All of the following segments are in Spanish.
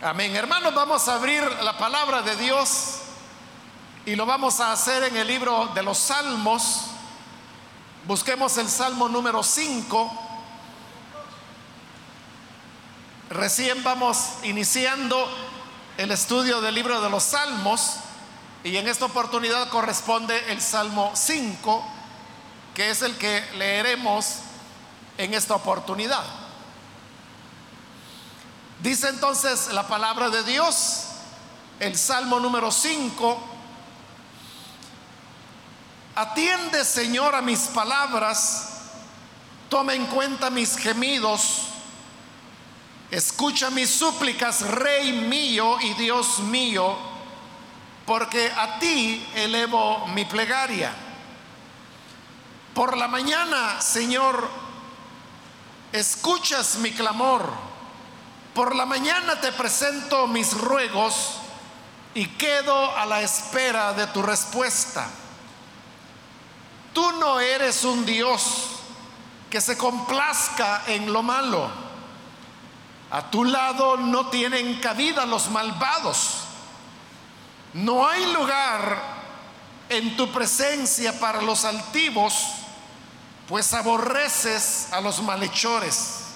Amén. Hermanos, vamos a abrir la palabra de Dios y lo vamos a hacer en el libro de los Salmos. Busquemos el Salmo número 5. Recién vamos iniciando el estudio del libro de los Salmos y en esta oportunidad corresponde el Salmo 5, que es el que leeremos en esta oportunidad. Dice entonces la palabra de Dios, el Salmo número 5, atiende Señor a mis palabras, toma en cuenta mis gemidos, escucha mis súplicas, Rey mío y Dios mío, porque a ti elevo mi plegaria. Por la mañana, Señor, escuchas mi clamor por la mañana te presento mis ruegos y quedo a la espera de tu respuesta. Tú no eres un Dios que se complazca en lo malo. A tu lado no tienen cabida los malvados. No hay lugar en tu presencia para los altivos, pues aborreces a los malhechores.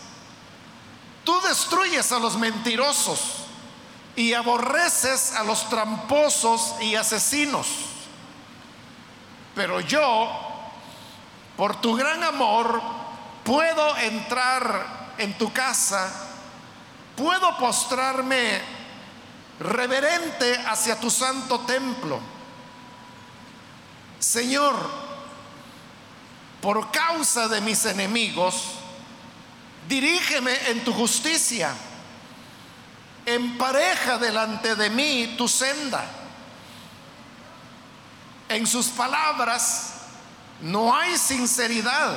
Tú destruyes a los mentirosos y aborreces a los tramposos y asesinos. Pero yo, por tu gran amor, puedo entrar en tu casa, puedo postrarme reverente hacia tu santo templo. Señor, por causa de mis enemigos, Dirígeme en tu justicia. Empareja delante de mí tu senda. En sus palabras no hay sinceridad.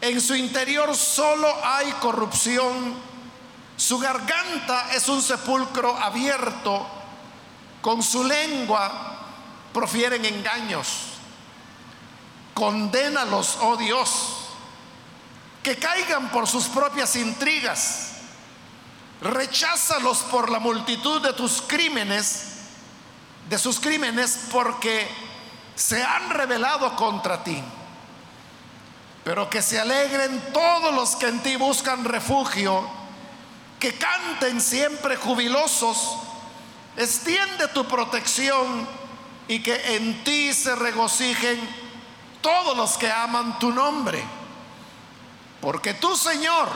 En su interior solo hay corrupción. Su garganta es un sepulcro abierto. Con su lengua profieren engaños. Condénalos, oh Dios que caigan por sus propias intrigas. Recházalos por la multitud de tus crímenes, de sus crímenes, porque se han rebelado contra ti. Pero que se alegren todos los que en ti buscan refugio, que canten siempre jubilosos. Extiende tu protección y que en ti se regocijen todos los que aman tu nombre porque tú, Señor,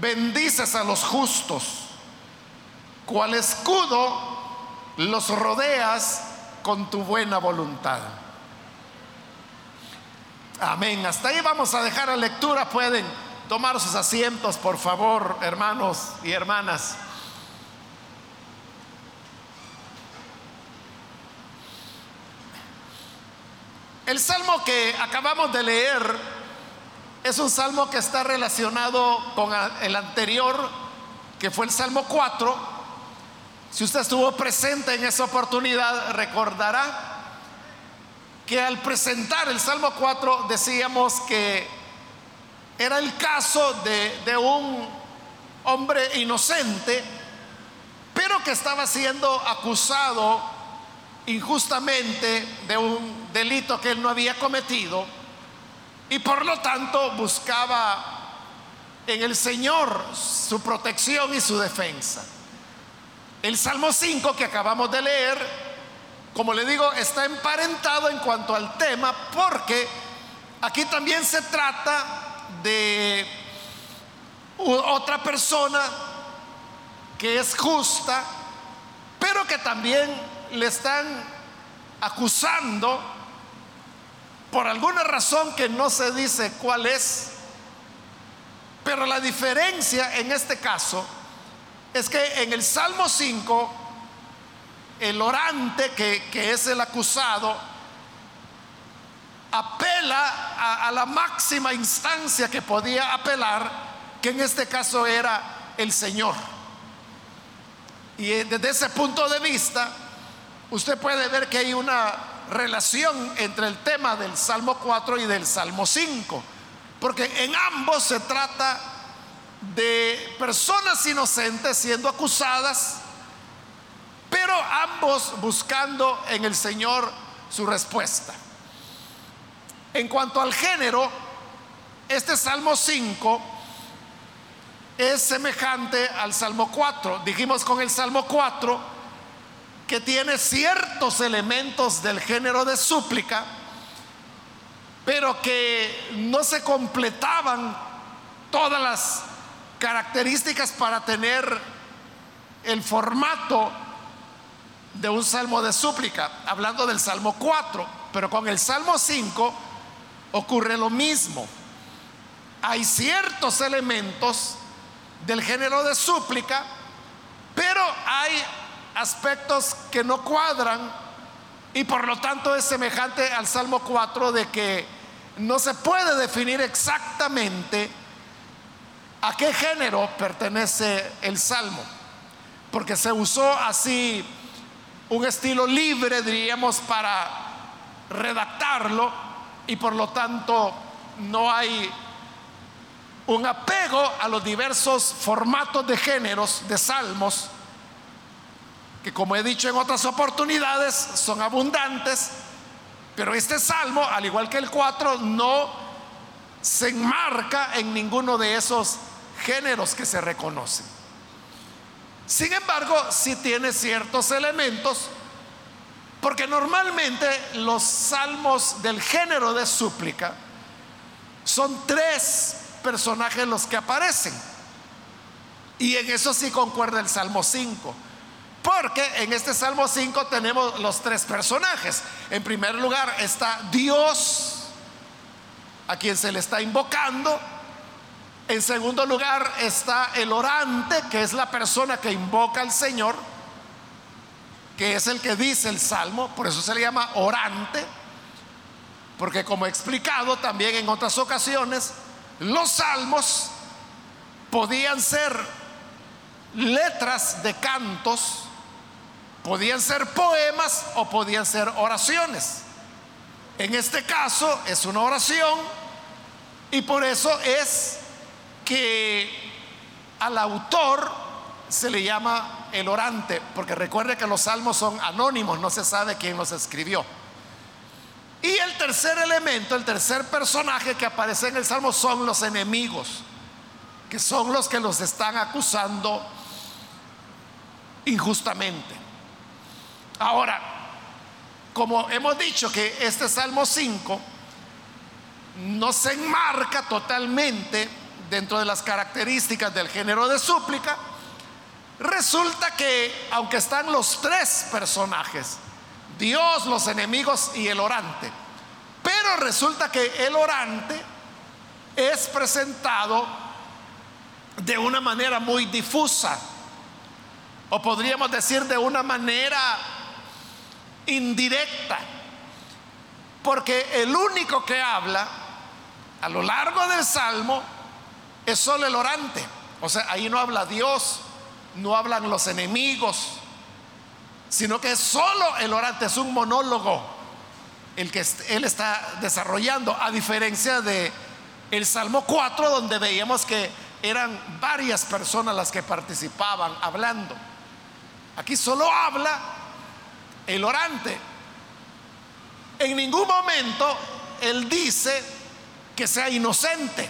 bendices a los justos, cual escudo los rodeas con tu buena voluntad. Amén. Hasta ahí vamos a dejar la lectura. Pueden tomar sus asientos, por favor, hermanos y hermanas. El salmo que acabamos de leer es un salmo que está relacionado con el anterior, que fue el Salmo 4. Si usted estuvo presente en esa oportunidad, recordará que al presentar el Salmo 4 decíamos que era el caso de, de un hombre inocente, pero que estaba siendo acusado injustamente de un delito que él no había cometido y por lo tanto buscaba en el Señor su protección y su defensa. El Salmo 5 que acabamos de leer, como le digo, está emparentado en cuanto al tema porque aquí también se trata de otra persona que es justa, pero que también le están acusando por alguna razón que no se dice cuál es, pero la diferencia en este caso es que en el Salmo 5, el orante, que, es el acusado, apela a, a la máxima instancia que podía apelar, que en este caso era el Señor. Y desde ese punto de vista, usted puede ver que hay una relación entre el tema del Salmo 4 y del Salmo 5, porque en ambos se trata de personas inocentes siendo acusadas, pero ambos buscando en el Señor su respuesta. En cuanto al género, este Salmo 5 es semejante al Salmo 4. Dijimos con el Salmo 4 que tiene ciertos elementos del género de súplica, pero que no se completaban todas las características para tener el formato de un salmo de súplica, hablando del Salmo 4, pero con el Salmo 5 ocurre lo mismo. Hay ciertos elementos del género de súplica, pero hay aspectos que no cuadran y por lo tanto es semejante al Salmo 4 de que no se puede definir exactamente a qué género pertenece el Salmo, porque se usó así un estilo libre, diríamos, para redactarlo y por lo tanto no hay un apego a los diversos formatos de géneros de salmos, que como he dicho en otras oportunidades, son abundantes, pero este salmo, al igual que el 4, no se enmarca en ninguno de esos géneros que se reconocen. Sin embargo, sí tiene ciertos elementos, porque normalmente los salmos del género de súplica son tres personajes los que aparecen. Y en eso sí concuerda el Salmo 5. Porque en este Salmo 5 tenemos los tres personajes. En primer lugar está Dios, a quien se le está invocando. En segundo lugar está el orante, que es la persona que invoca al Señor, que es el que dice el salmo, por eso se le llama orante, porque como he explicado también en otras ocasiones, los salmos podían ser letras de cantos, podían ser poemas o podían ser oraciones. En este caso es una oración y por eso es que al autor se le llama el orante, porque recuerde que los salmos son anónimos, no se sabe quién los escribió. Y el tercer elemento, el tercer personaje que aparece en el salmo son los enemigos, que son los que los están acusando injustamente. Ahora, como hemos dicho que este Salmo 5 no se enmarca totalmente dentro de las características del género de súplica, resulta que aunque están los tres personajes, Dios, los enemigos y el orante, pero resulta que el orante es presentado de una manera muy difusa, o podríamos decir de una manera indirecta, porque el único que habla a lo largo del salmo es solo el orante. O sea, ahí no habla Dios, no hablan los enemigos, sino que es solo el orante, es un monólogo el que él está desarrollando, a diferencia de el Salmo 4, donde veíamos que eran varias personas las que participaban hablando. Aquí solo habla el orante. En ningún momento él dice que sea inocente.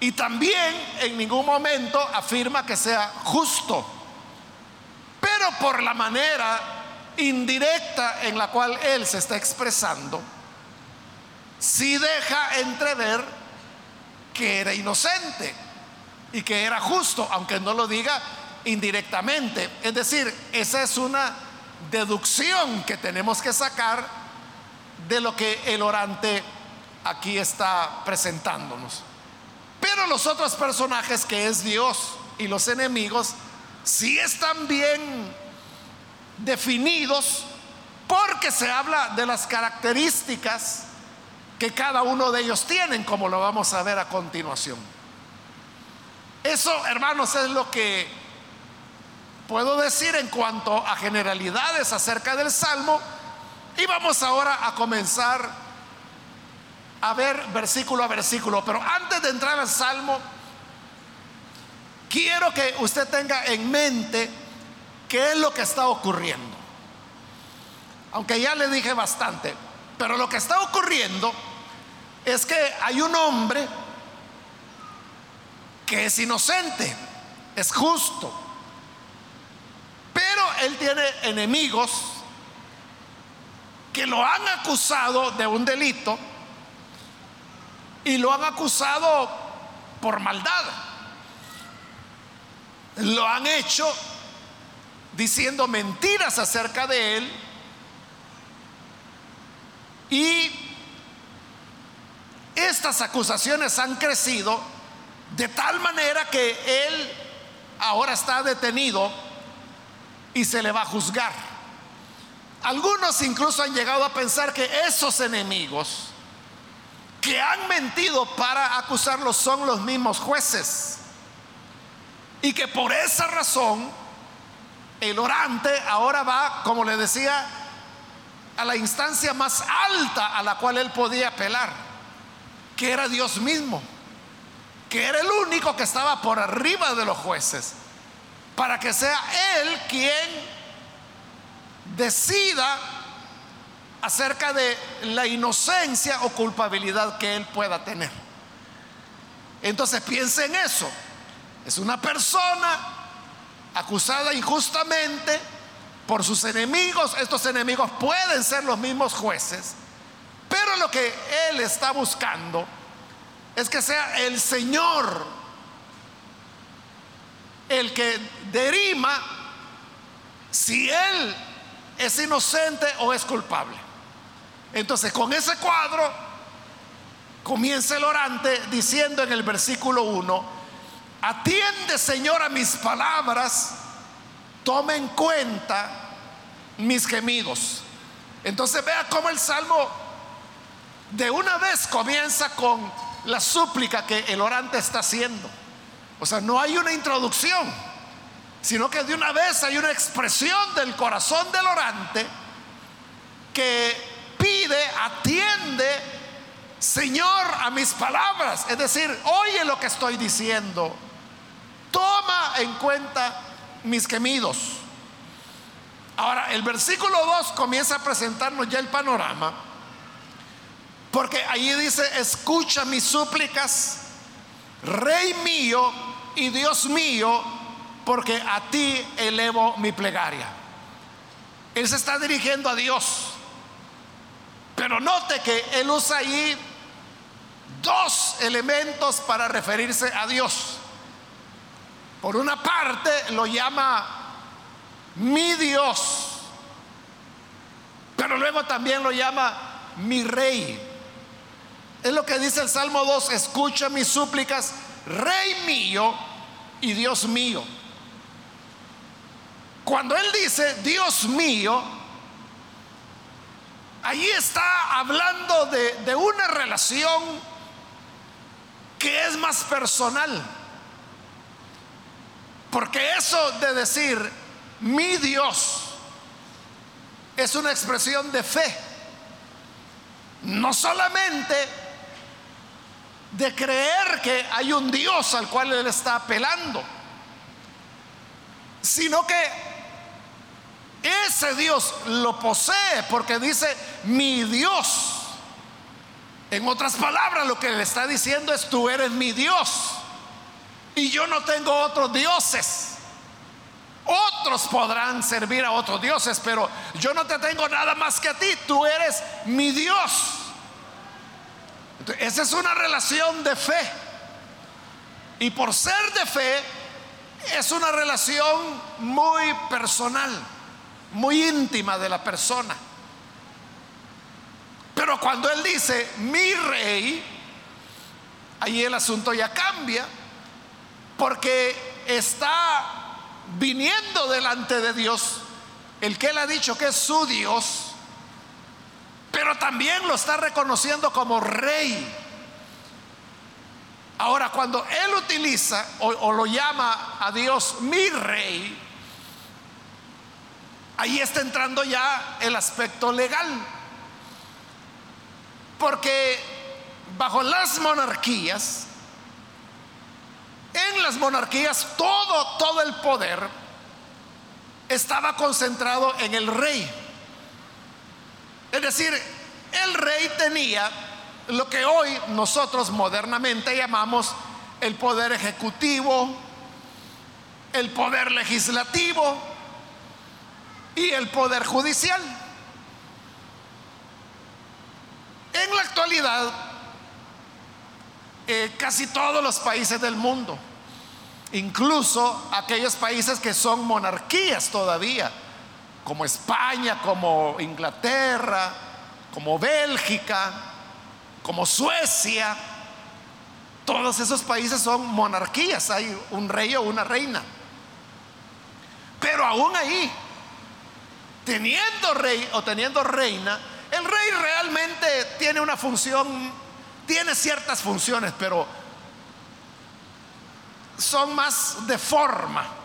Y también en ningún momento afirma que sea justo. Pero por la manera indirecta en la cual él se está expresando, sí deja entrever que era inocente y que era justo, aunque no lo diga indirectamente. Es decir, esa es una deducción que tenemos que sacar de lo que el orante aquí está presentándonos. Pero los otros personajes que es Dios y los enemigos sí están bien definidos porque se habla de las características que cada uno de ellos tienen, como lo vamos a ver a continuación. Eso, hermanos, es lo que puedo decir en cuanto a generalidades acerca del Salmo. Y vamos ahora a comenzar a ver versículo a versículo, pero antes de entrar al Salmo, quiero que usted tenga en mente qué es lo que está ocurriendo. Aunque ya le dije bastante, pero lo que está ocurriendo es que hay un hombre que es inocente, es justo, pero él tiene enemigos que lo han acusado de un delito y lo han acusado por maldad. Lo han hecho diciendo mentiras acerca de él y estas acusaciones han crecido de tal manera que él ahora está detenido y se le va a juzgar. Algunos incluso han llegado a pensar que esos enemigos que han mentido para acusarlo son los mismos jueces. Y que por esa razón el orante ahora va, como le decía, a la instancia más alta a la cual él podía apelar, que era Dios mismo, que era el único que estaba por arriba de los jueces, para que sea él quien decida acerca de la inocencia o culpabilidad que él pueda tener. Entonces piense en eso. Es una persona acusada injustamente por sus enemigos. Estos enemigos pueden ser los mismos jueces. Pero lo que él está buscando es que sea el Señor el que derima si él es inocente o es culpable. Entonces, con ese cuadro comienza el orante diciendo en el versículo 1, atiende Señor a mis palabras, toma en cuenta mis gemidos. Entonces vea cómo el salmo de una vez comienza con la súplica que el orante está haciendo. O sea, no hay una introducción, sino que de una vez hay una expresión del corazón del orante que pide, atiende, Señor, a mis palabras. Es decir, oye lo que estoy diciendo. Toma en cuenta mis gemidos. Ahora, el versículo 2 comienza a presentarnos ya el panorama. Porque ahí dice, escucha mis súplicas, Rey mío y Dios mío, porque a ti elevo mi plegaria. Él se está dirigiendo a Dios. Pero note que él usa ahí dos elementos para referirse a Dios. Por una parte lo llama mi Dios, pero luego también lo llama mi rey. Es lo que dice el Salmo 2, escucha mis súplicas, rey mío y Dios mío. Cuando él dice Dios mío, Allí está hablando de, de una relación que es más personal. Porque eso de decir mi Dios es una expresión de fe. No solamente de creer que hay un Dios al cual él está apelando, sino que ese Dios lo posee porque dice mi Dios. En otras palabras, lo que le está diciendo es tú eres mi Dios. Y yo no tengo otros dioses. Otros podrán servir a otros dioses, pero yo no te tengo nada más que a ti. Tú eres mi Dios. Esa es una relación de fe. Y por ser de fe, es una relación muy personal muy íntima de la persona. Pero cuando él dice mi rey, ahí el asunto ya cambia, porque está viniendo delante de Dios el que él ha dicho que es su Dios, pero también lo está reconociendo como rey. Ahora, cuando él utiliza o, lo llama a Dios mi rey, ahí está entrando ya el aspecto legal. Porque bajo las monarquías, en las monarquías todo, todo el poder estaba concentrado en el rey. Es decir, el rey tenía lo que hoy nosotros modernamente llamamos el poder ejecutivo, el poder legislativo y el poder judicial. En la actualidad, eh, casi todos los países del mundo, incluso aquellos países que son monarquías todavía, como España, como Inglaterra, como Bélgica, como Suecia, todos esos países son monarquías, hay un rey o una reina. Pero aún ahí, teniendo rey o teniendo reina, el rey realmente tiene una función, tiene ciertas funciones, pero son más de forma.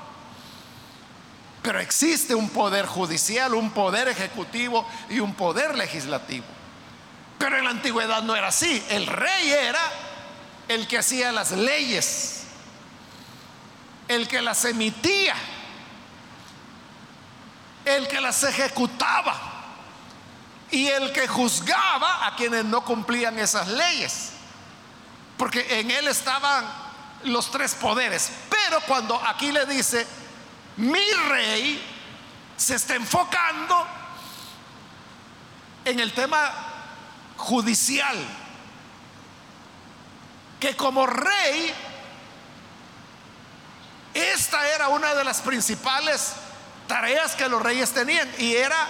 Pero existe un poder judicial, un poder ejecutivo y un poder legislativo. Pero en la antigüedad no era así. El rey era el que hacía las leyes, el que las emitía, el que las ejecutaba y el que juzgaba a quienes no cumplían esas leyes. Porque en él estaban los tres poderes. Pero cuando aquí le dice, mi rey, se está enfocando en el tema judicial. Que como rey, esta era una de las principales tareas que los reyes tenían y era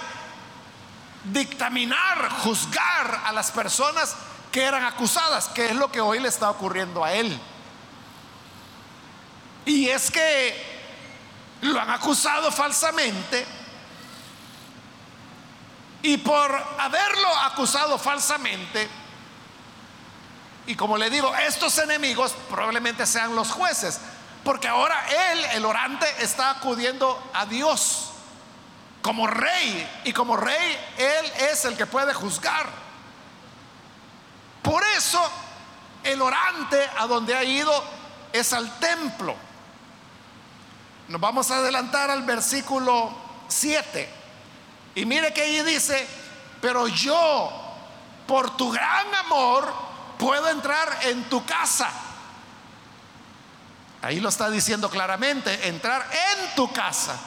dictaminar, juzgar a las personas que eran acusadas, que es lo que hoy le está ocurriendo a él. Y es que lo han acusado falsamente y por haberlo acusado falsamente, y como le digo, estos enemigos probablemente sean los jueces, porque ahora él, el orante, está acudiendo a Dios como rey. Y como rey, Él es el que puede juzgar. Por eso, el orante a donde ha ido es al templo. Nos vamos a adelantar al versículo 7. Y mire que ahí dice, pero yo, por tu gran amor, puedo entrar en tu casa. Ahí lo está diciendo claramente, entrar en tu casa.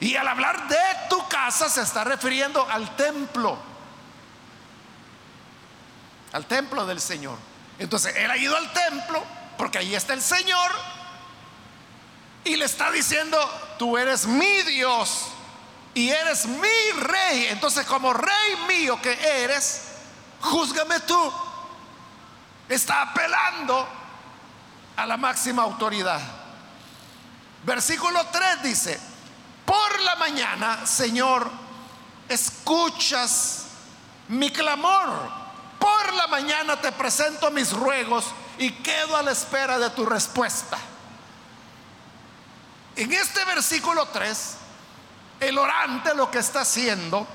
Y al hablar de tu casa se está refiriendo al templo. Al templo del Señor. Entonces él ha ido al templo porque ahí está el Señor y le está diciendo, tú eres mi Dios y eres mi rey. Entonces como rey mío que eres, júzgame tú. Está apelando a la máxima autoridad. Versículo 3 dice, por la mañana, Señor, escuchas mi clamor. Por la mañana te presento mis ruegos y quedo a la espera de tu respuesta. En este versículo 3, el orante lo que está haciendo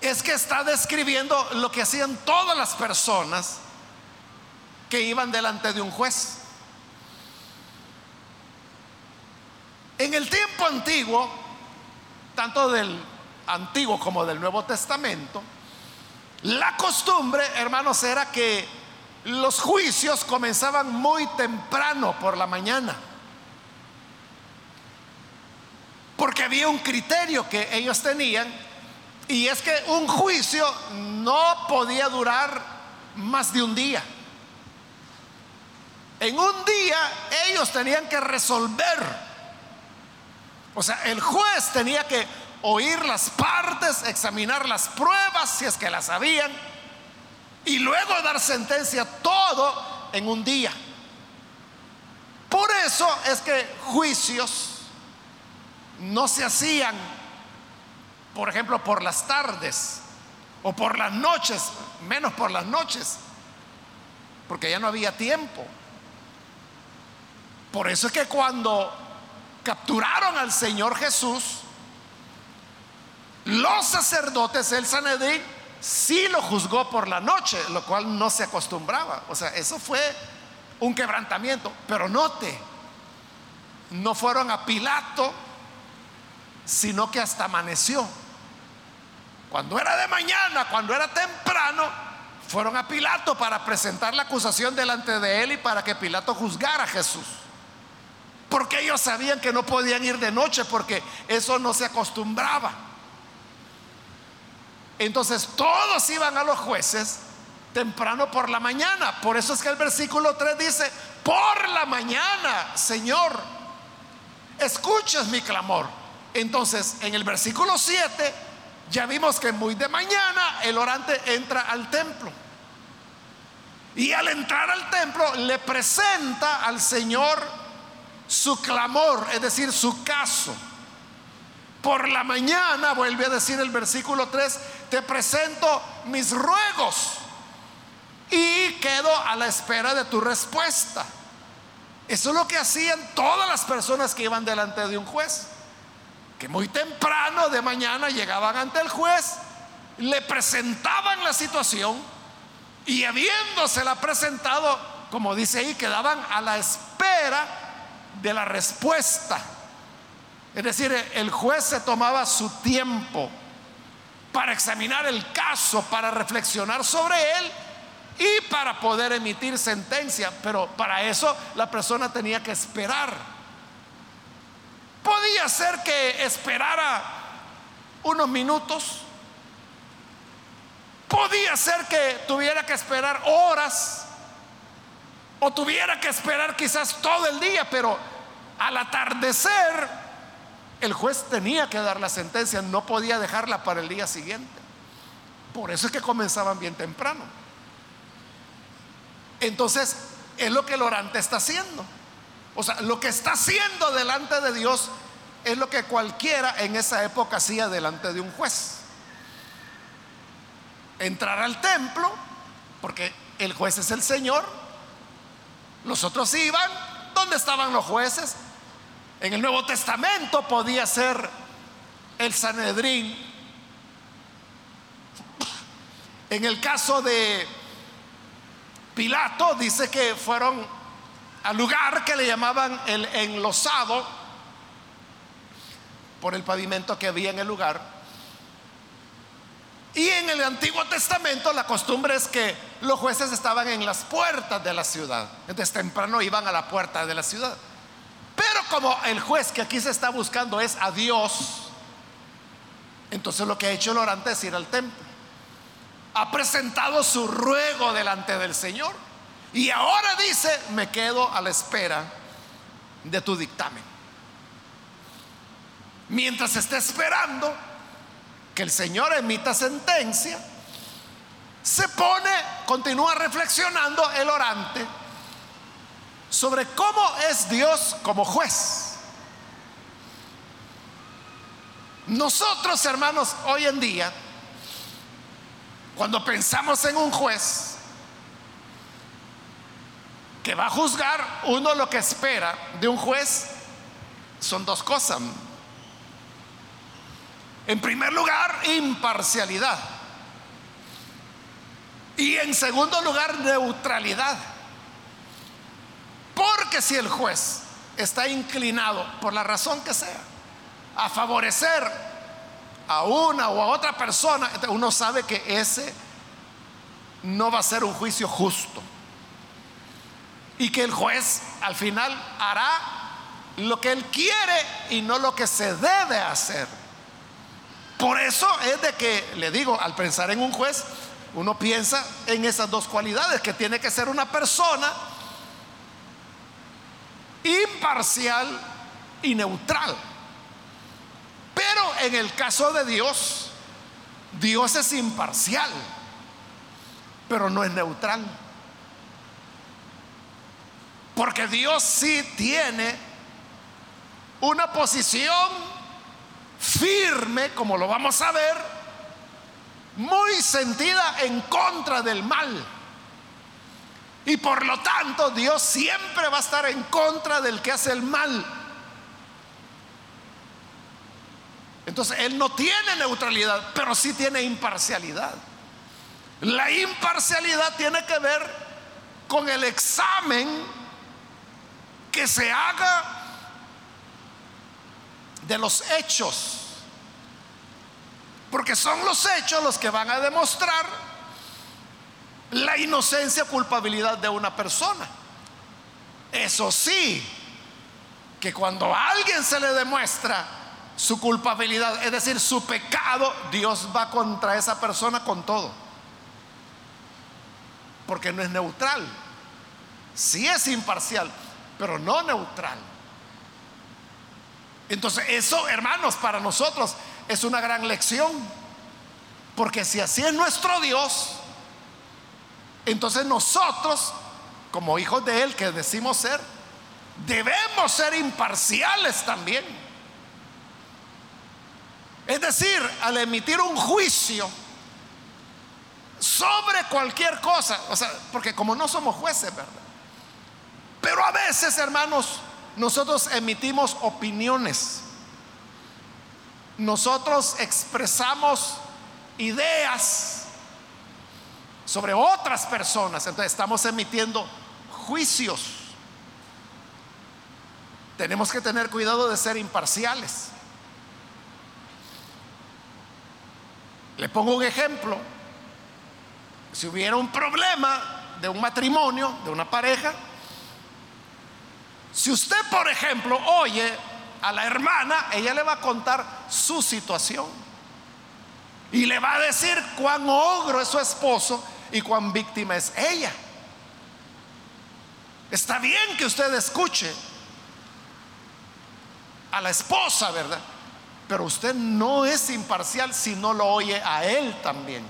es que está describiendo lo que hacían todas las personas que iban delante de un juez. En el tiempo antiguo, tanto del Antiguo como del Nuevo Testamento, la costumbre, hermanos, era que los juicios comenzaban muy temprano por la mañana. Porque había un criterio que ellos tenían y es que un juicio no podía durar más de un día. En un día ellos tenían que resolver o sea, el juez tenía que oír las partes, examinar las pruebas si es que las sabían, y luego dar sentencia todo en un día. Por eso es que juicios no se hacían, por ejemplo, por las tardes o por las noches, menos por las noches, porque ya no había tiempo. Por eso es que cuando capturaron al Señor Jesús, los sacerdotes, el Sanedrín, sí lo juzgó por la noche, lo cual no se acostumbraba. O sea, eso fue un quebrantamiento. Pero note, no fueron a Pilato, sino que hasta amaneció. Cuando era de mañana, cuando era temprano, fueron a Pilato para presentar la acusación delante de él y para que Pilato juzgara a Jesús. Porque ellos sabían que no podían ir de noche porque eso no se acostumbraba. Entonces todos iban a los jueces temprano por la mañana. Por eso es que el versículo 3 dice, por la mañana, Señor, escuchas mi clamor. Entonces, en el versículo 7, ya vimos que muy de mañana el orante entra al templo. Y al entrar al templo le presenta al Señor su clamor, es decir, su caso. Por la mañana, vuelve a decir el versículo 3, te presento mis ruegos y quedo a la espera de tu respuesta. Eso es lo que hacían todas las personas que iban delante de un juez, que muy temprano de mañana llegaban ante el juez, le presentaban la situación y habiéndosela presentado, como dice ahí, quedaban a la espera de la respuesta. Es decir, el juez se tomaba su tiempo para examinar el caso, para reflexionar sobre él y para poder emitir sentencia. Pero para eso la persona tenía que esperar. Podía ser que esperara unos minutos. Podía ser que tuviera que esperar horas. O tuviera que esperar quizás todo el día, pero al atardecer el juez tenía que dar la sentencia, no podía dejarla para el día siguiente. Por eso es que comenzaban bien temprano. Entonces, es lo que el orante está haciendo. O sea, lo que está haciendo delante de Dios es lo que cualquiera en esa época hacía delante de un juez. Entrar al templo, porque el juez es el Señor. Los otros iban, ¿dónde estaban los jueces? En el Nuevo Testamento podía ser el Sanedrín. En el caso de Pilato dice que fueron al lugar que le llamaban el enlosado por el pavimento que había en el lugar. Y en el Antiguo Testamento la costumbre es que los jueces estaban en las puertas de la ciudad. Entonces temprano iban a la puerta de la ciudad. Pero como el juez que aquí se está buscando es a Dios, entonces lo que ha hecho el orante es ir al templo. Ha presentado su ruego delante del Señor. Y ahora dice, me quedo a la espera de tu dictamen. Mientras está esperando que el Señor emita sentencia, se pone, continúa reflexionando el orante sobre cómo es Dios como juez. Nosotros, hermanos, hoy en día, cuando pensamos en un juez que va a juzgar, uno lo que espera de un juez son dos cosas. En primer lugar, imparcialidad. Y en segundo lugar, neutralidad. Porque si el juez está inclinado, por la razón que sea, a favorecer a una o a otra persona, uno sabe que ese no va a ser un juicio justo. Y que el juez al final hará lo que él quiere y no lo que se debe hacer. Por eso es de que, le digo, al pensar en un juez, uno piensa en esas dos cualidades, que tiene que ser una persona imparcial y neutral. Pero en el caso de Dios, Dios es imparcial, pero no es neutral. Porque Dios sí tiene una posición firme, como lo vamos a ver, muy sentida en contra del mal. Y por lo tanto Dios siempre va a estar en contra del que hace el mal. Entonces Él no tiene neutralidad, pero sí tiene imparcialidad. La imparcialidad tiene que ver con el examen que se haga de los hechos. Porque son los hechos los que van a demostrar la inocencia o culpabilidad de una persona. Eso sí, que cuando a alguien se le demuestra su culpabilidad, es decir, su pecado, Dios va contra esa persona con todo. Porque no es neutral. Sí es imparcial, pero no neutral. Entonces, eso, hermanos, para nosotros es una gran lección. Porque si así es nuestro Dios, entonces nosotros, como hijos de Él que decimos ser, debemos ser imparciales también. Es decir, al emitir un juicio sobre cualquier cosa, o sea, porque como no somos jueces, ¿verdad? Pero a veces, hermanos, nosotros emitimos opiniones. Nosotros expresamos ideas sobre otras personas. Entonces estamos emitiendo juicios. Tenemos que tener cuidado de ser imparciales. Le pongo un ejemplo. Si hubiera un problema de un matrimonio, de una pareja, si usted, por ejemplo, oye a la hermana, ella le va a contar su situación. Y le va a decir cuán ogro es su esposo y cuán víctima es ella. Está bien que usted escuche a la esposa, ¿verdad? Pero usted no es imparcial si no lo oye a él también.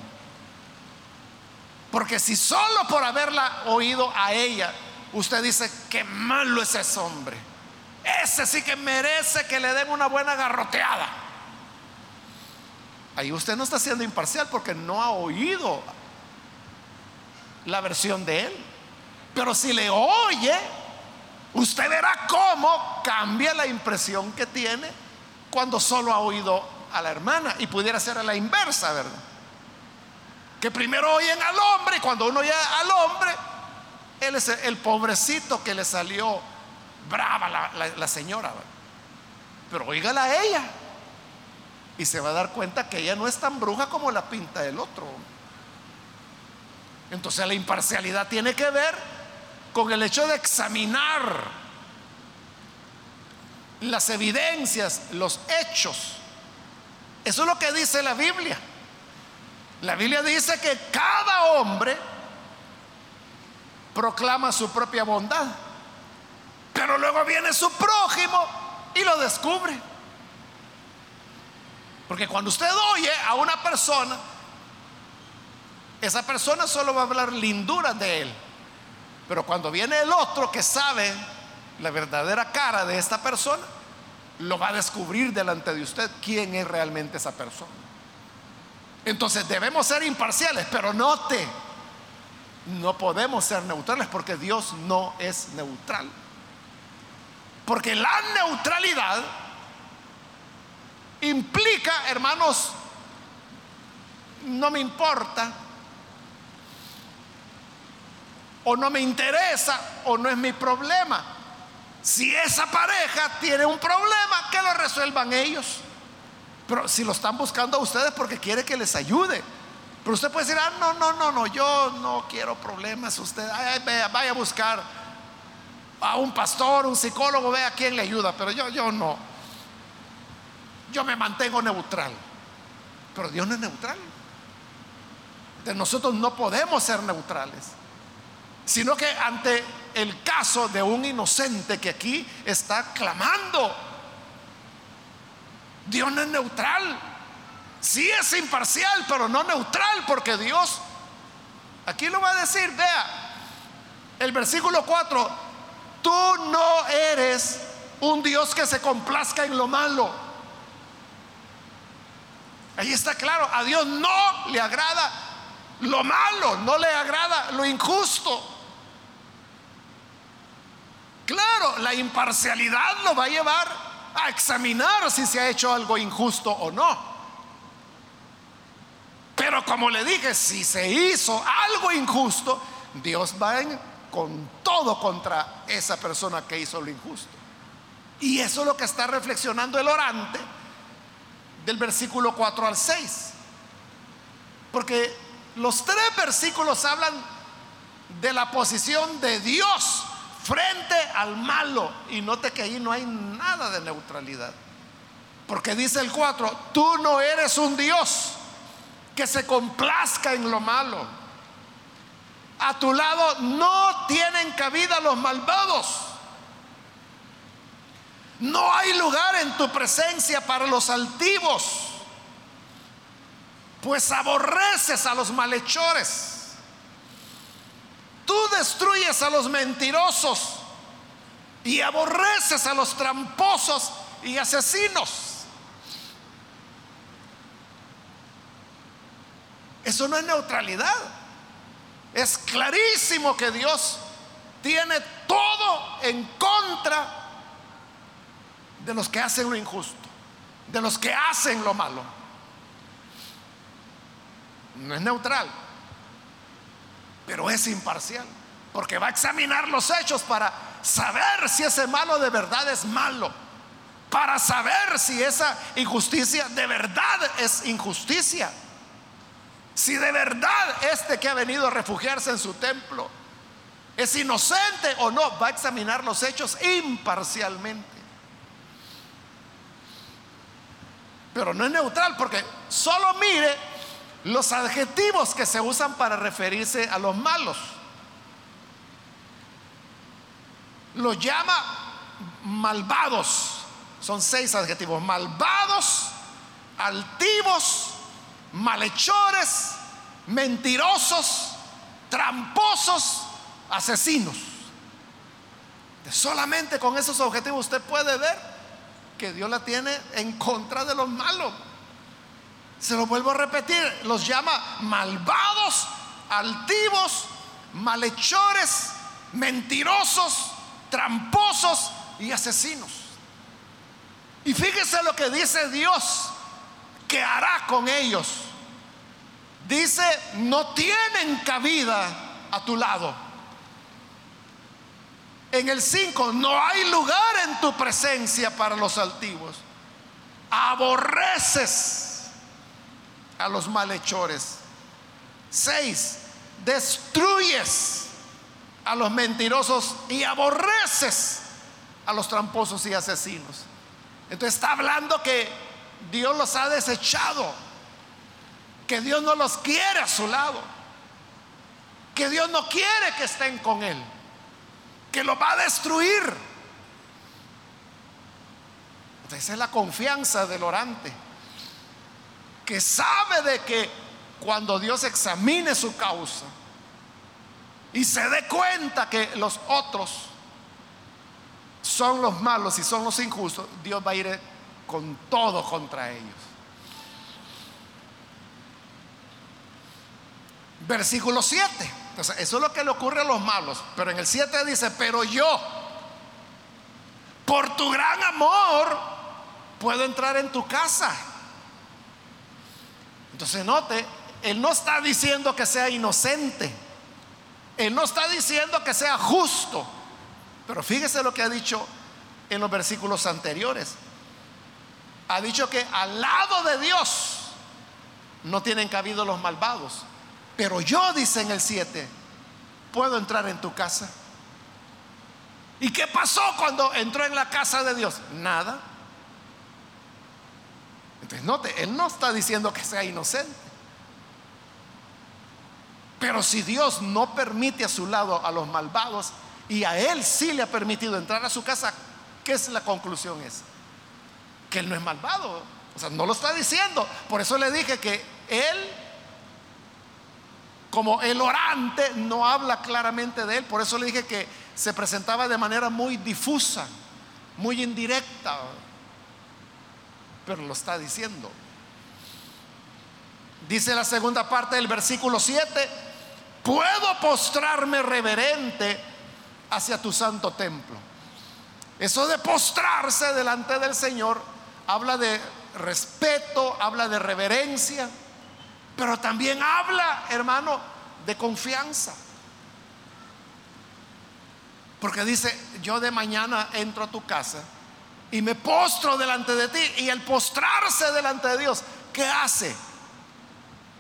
Porque si solo por haberla oído a ella, usted dice, qué malo es ese hombre. Ese sí que merece que le den una buena garroteada. Ahí usted no está siendo imparcial porque no ha oído la versión de él. Pero si le oye, usted verá cómo cambia la impresión que tiene cuando solo ha oído a la hermana. Y pudiera ser a la inversa, ¿verdad? Que primero oyen al hombre y cuando uno oye al hombre, él es el pobrecito que le salió brava la, señora. Pero oígala a ella. Y se va a dar cuenta que ella no es tan bruja como la pinta del otro. Entonces la imparcialidad tiene que ver con el hecho de examinar las evidencias, los hechos. Eso es lo que dice la Biblia. La Biblia dice que cada hombre proclama su propia bondad, pero luego viene su prójimo y lo descubre. Porque cuando usted oye a una persona, esa persona solo va a hablar linduras de él. Pero cuando viene el otro que sabe la verdadera cara de esta persona, lo va a descubrir delante de usted quién es realmente esa persona. Entonces debemos ser imparciales, pero note, no podemos ser neutrales porque Dios no es neutral. Porque la neutralidad implica, hermanos, no me importa, o no me interesa, o no es mi problema. Si esa pareja tiene un problema, que lo resuelvan ellos. Pero si lo están buscando a ustedes porque quiere que les ayude. Pero usted puede decir, ah, no, no, no, no, yo no quiero problemas. Usted vaya a buscar a un pastor, un psicólogo, vea quién le ayuda. Pero yo, yo no. Yo me mantengo neutral. Pero Dios no es neutral. De nosotros no podemos ser neutrales. Sino que ante el caso de un inocente que aquí está clamando, Dios no es neutral. Sí es imparcial, pero no neutral, porque Dios, aquí lo va a decir, vea, el versículo 4, tú no eres un Dios que se complazca en lo malo. Ahí está claro, a Dios no le agrada lo malo, no le agrada lo injusto. Claro, la imparcialidad lo va a llevar a examinar si se ha hecho algo injusto o no. Pero como le dije, si se hizo algo injusto, Dios va con todo contra esa persona que hizo lo injusto. Y eso es lo que está reflexionando el orante del versículo 4 al 6. Porque los tres versículos hablan de la posición de Dios frente al malo. Y note que ahí no hay nada de neutralidad. Porque dice el 4, tú no eres un Dios que se complazca en lo malo. A tu lado no tienen cabida los malvados. No hay lugar en tu presencia para los altivos, pues aborreces a los malhechores. Tú destruyes a los mentirosos y aborreces a los tramposos y asesinos. Eso no es neutralidad. Es clarísimo que Dios tiene todo en contra de los que hacen lo injusto, de los que hacen lo malo. No es neutral, pero es imparcial, porque va a examinar los hechos para saber si ese malo de verdad es malo, para saber si esa injusticia de verdad es injusticia. Si de verdad este que ha venido a refugiarse en su templo es inocente o no, va a examinar los hechos imparcialmente. Pero no es neutral porque solo mire los adjetivos que se usan para referirse a los malos. Los llama malvados. Son seis adjetivos. Malvados, altivos, malhechores, mentirosos, tramposos, asesinos. Solamente con esos objetivos usted puede ver que Dios la tiene en contra de los malos. Se lo vuelvo a repetir, los llama malvados, altivos, malhechores, mentirosos, tramposos y asesinos. Y fíjese lo que dice Dios que hará con ellos. Dice, no tienen cabida a tu lado. En el 5, no hay lugar en tu presencia para los altivos. Aborreces a los malhechores. 6, destruyes a los mentirosos y aborreces a los tramposos y asesinos. Entonces está hablando que Dios los ha desechado, que Dios no los quiere a su lado, que Dios no quiere que estén con Él, que los va a destruir. Esa es la confianza del orante, que sabe de que cuando Dios examine su causa y se dé cuenta que los otros son los malos y son los injustos, Dios va a ir con todo contra ellos. Versículo 7. Entonces, eso es lo que le ocurre a los malos. Pero en el 7 dice, pero yo, por tu gran amor, puedo entrar en tu casa. Entonces, note, Él no está diciendo que sea inocente. Él no está diciendo que sea justo. Pero fíjese lo que ha dicho en los versículos anteriores ha dicho que al lado de Dios no tienen cabido los malvados. Pero yo, dice en el 7, puedo entrar en tu casa. ¿Y qué pasó cuando entró en la casa de Dios? Nada. Entonces, note, él no está diciendo que sea inocente. Pero si Dios no permite a su lado a los malvados y a él sí le ha permitido entrar a su casa, ¿qué es la conclusión esa? que él no es malvado. O sea, no lo está diciendo. Por eso le dije que él, como el orante, no habla claramente de él. Por eso le dije que se presentaba de manera muy difusa, muy indirecta. Pero lo está diciendo. Dice la segunda parte del versículo 7, puedo postrarme reverente hacia tu santo templo. Eso de postrarse delante del Señor habla de respeto, habla de reverencia, Pero también habla, hermano, de confianza. Porque dice, yo de mañana entro a tu casa y me postro delante de ti. Y el postrarse delante de Dios, ¿qué hace?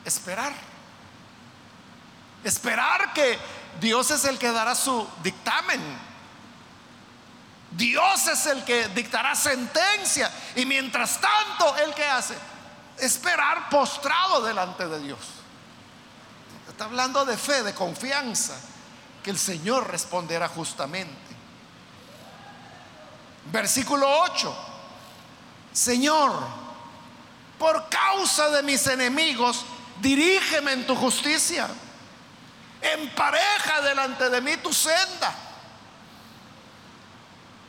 Esperar. Esperar que Dios es el que dará su dictamen. Dios es el que dictará sentencia. Y mientras tanto, ¿el que hace? Esperar postrado delante de Dios. Está hablando de fe, de confianza, que el Señor responderá justamente. Versículo 8. Señor, por causa de mis enemigos, dirígeme en tu justicia. Empareja delante de mí tu senda.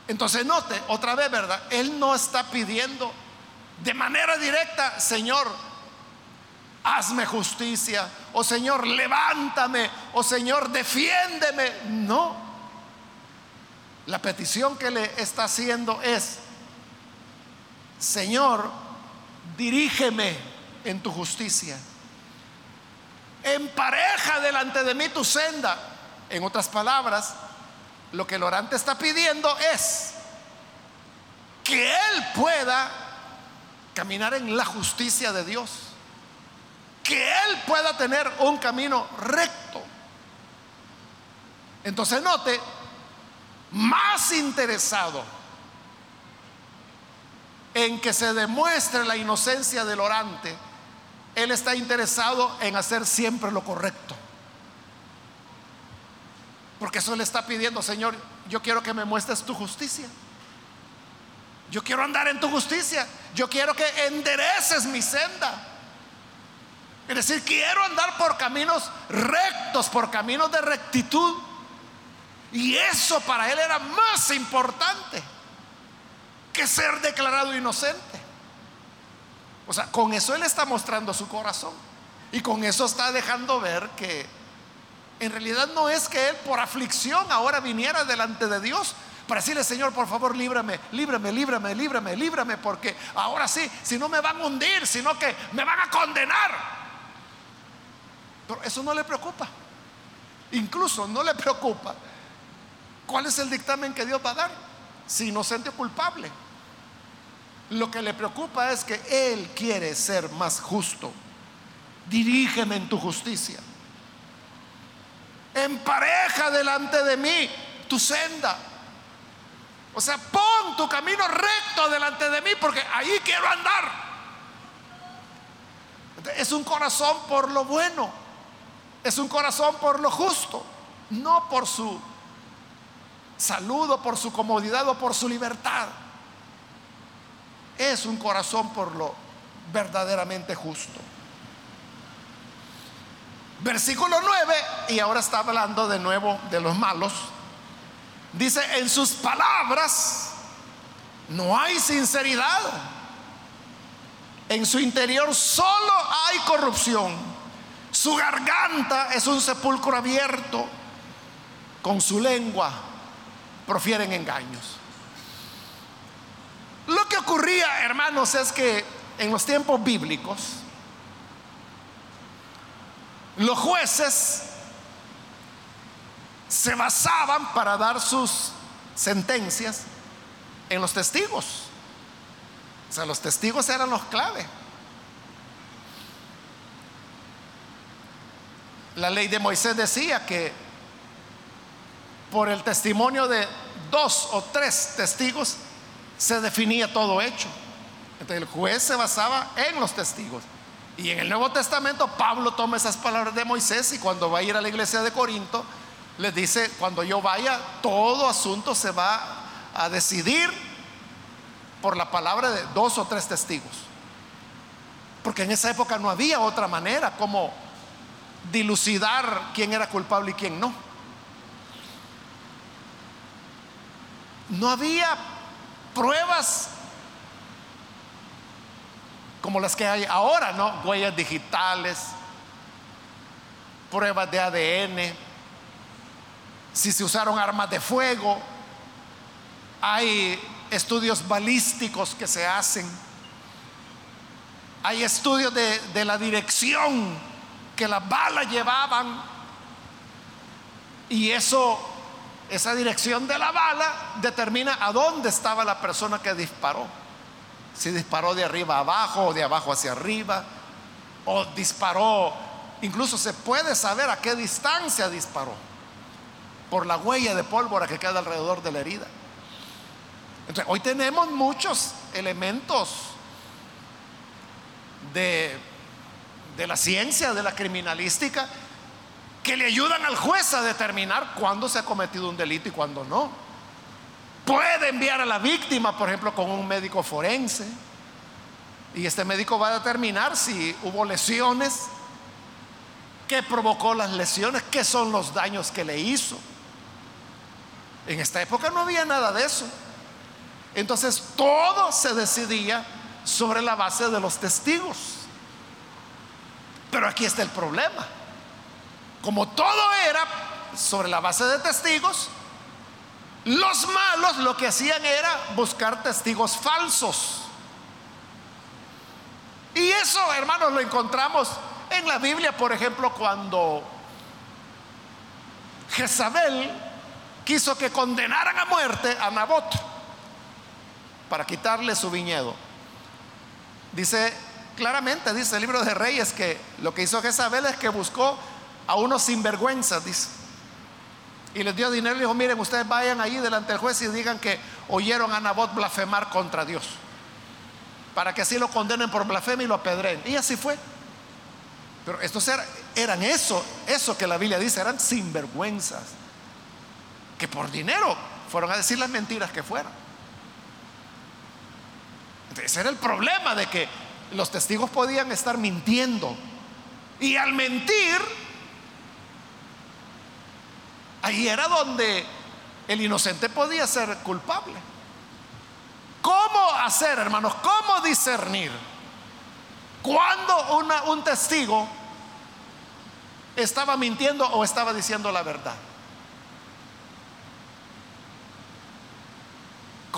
Entonces note, otra vez, ¿verdad? Él no está pidiendo de manera directa, Señor, hazme justicia, o Señor, levántame, o Señor, defiéndeme. No. La petición que le está haciendo es, Señor, dirígeme en tu justicia. Empareja delante de mí tu senda. En otras palabras, lo que el orante está pidiendo es que él pueda caminar en la justicia de Dios que él pueda tener un camino recto. Entonces note, más interesado en que se demuestre la inocencia del orante, él está interesado en hacer siempre lo correcto. Porque eso le está pidiendo, Señor, yo quiero que me muestres tu justicia. Yo quiero andar en tu justicia. Yo quiero que endereces mi senda. Es decir, quiero andar por caminos rectos, por caminos de rectitud. Y eso para él era más importante que ser declarado inocente. O sea, con eso él está mostrando su corazón. Y con eso está dejando ver que en realidad no es que él por aflicción ahora viniera delante de Dios para decirle, Señor, por favor, líbrame, líbrame, líbrame, líbrame, líbrame, porque ahora sí, si no me van a hundir, sino que me van a condenar. Pero eso no le preocupa. Incluso no le preocupa cuál es el dictamen que Dios va a dar, si inocente o culpable. Lo que le preocupa es que Él quiere ser más justo. Dirígeme en tu justicia. Empareja delante de mí tu senda. O sea, pon tu camino recto delante de mí porque ahí quiero andar. Es un corazón por lo bueno. Es un corazón por lo justo, no por su salud o por su comodidad o por su libertad. Es un corazón por lo verdaderamente justo. Versículo 9, y ahora está hablando de nuevo de los malos. Dice, en sus palabras no hay sinceridad. En su interior solo hay corrupción. Su garganta es un sepulcro abierto. Con su lengua profieren engaños. Lo que ocurría, hermanos, es que en los tiempos bíblicos, los jueces se basaban para dar sus sentencias en los testigos. O sea, los testigos eran los clave. La ley de Moisés decía que por el testimonio de dos o tres testigos se definía todo hecho. Entonces el juez se basaba en los testigos. Y en el Nuevo Testamento Pablo toma esas palabras de Moisés y cuando va a ir a la iglesia de Corinto, les dice, cuando yo vaya, todo asunto se va a decidir por la palabra de dos o tres testigos. Porque en esa época no había otra manera como dilucidar quién era culpable y quién no. No había pruebas como las que hay ahora, ¿no? Huellas digitales, pruebas de ADN, si se usaron armas de fuego, hay estudios balísticos que se hacen. Hay estudios de, de la dirección que las balas llevaban y eso, esa dirección de la bala determina a dónde estaba la persona que disparó. Si disparó de arriba abajo o de abajo hacia arriba, o disparó, incluso se puede saber a qué distancia disparó, por la huella de pólvora que queda alrededor de la herida. Entonces, hoy tenemos muchos elementos de, de la ciencia, de la criminalística, que le ayudan al juez a determinar cuándo se ha cometido un delito y cuándo no. Puede enviar a la víctima, por ejemplo, con un médico forense. Y este médico va a determinar si hubo lesiones, qué provocó las lesiones, qué son los daños que le hizo. En esta época no había nada de eso. Entonces todo se decidía sobre la base de los testigos. Pero aquí está el problema. Como todo era sobre la base de testigos, los malos lo que hacían era buscar testigos falsos. Y eso, hermanos, lo encontramos en la Biblia, por ejemplo, cuando Jezabel quiso que condenaran a muerte a Nabot para quitarle su viñedo. Dice claramente, dice el libro de Reyes, que lo que hizo Jezabel es que buscó a unos sinvergüenzas, dice. Y les dio dinero y dijo, miren, ustedes vayan ahí delante del juez y digan que oyeron a Nabot blasfemar contra Dios. Para que así lo condenen por blasfemia y lo apedreen. Y así fue. Pero estos eran, eran eso, eso que la Biblia dice, eran sinvergüenzas. Que por dinero fueron a decir las mentiras que fueron. Ese era el problema de que los testigos podían estar mintiendo. Y al mentir, Ahí era donde el inocente podía ser culpable. ¿Cómo hacer, hermanos? ¿Cómo discernir? Cuando un testigo estaba mintiendo o estaba diciendo la verdad.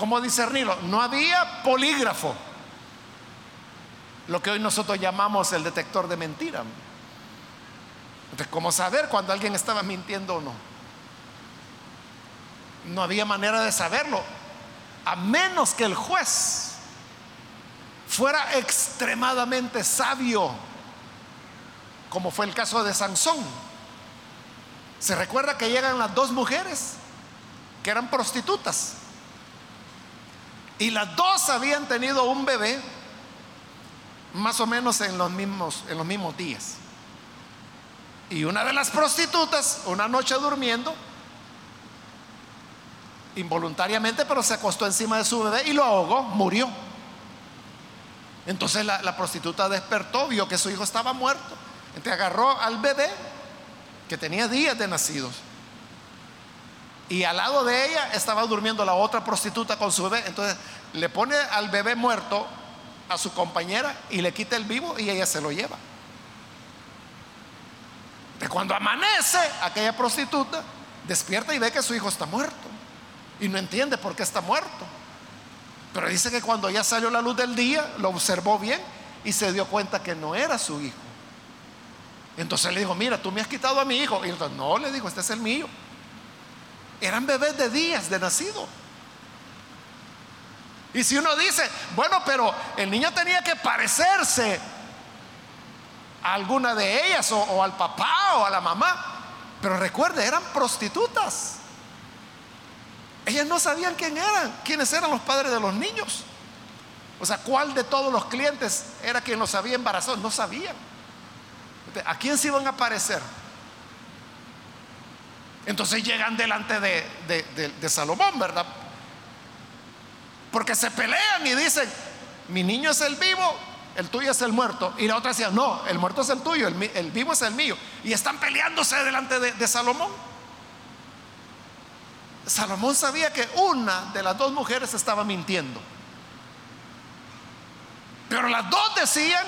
¿Cómo discernirlo? No había polígrafo, lo que hoy nosotros llamamos el detector de mentira. Entonces, ¿cómo saber cuando alguien estaba mintiendo o no? No había manera de saberlo, a menos que el juez fuera extremadamente sabio, como fue el caso de Sansón. Se recuerda que llegan las dos mujeres que eran prostitutas y las dos habían tenido un bebé más o menos en los mismos, en los mismos días. Y una de las prostitutas, una noche durmiendo, involuntariamente, pero se acostó encima de su bebé y lo ahogó, murió. Entonces la, prostituta despertó, vio que su hijo estaba muerto. Entonces agarró al bebé, que tenía días de nacidos, y al lado de ella estaba durmiendo la otra prostituta con su bebé. Entonces le pone al bebé muerto a su compañera y le quita el vivo y ella se lo lleva. De cuando amanece, aquella prostituta despierta y ve que su hijo está muerto y no entiende por qué está muerto. Pero dice que cuando ya salió la luz del día, lo observó bien y se dio cuenta que no era su hijo. Entonces le dijo, mira, tú me has quitado a mi hijo. Y dijo, no, le dijo, este es el mío. Eran bebés de días de nacido. Y si uno dice, bueno, pero el niño tenía que parecerse a alguna de ellas o, al papá o a la mamá. Pero recuerde, eran prostitutas. Ellas no sabían quién eran, quiénes eran los padres de los niños. O sea, cuál de todos los clientes era quien los había embarazado. No sabían. ¿A quién se iban a parecer? Entonces llegan delante de, Salomón, ¿verdad? Porque se pelean y dicen, mi niño es el vivo, el tuyo es el muerto. Y la otra decía, no, el muerto es el tuyo, el vivo es el mío. Y están peleándose delante de Salomón. Salomón sabía que una de las dos mujeres estaba mintiendo. Pero las dos decían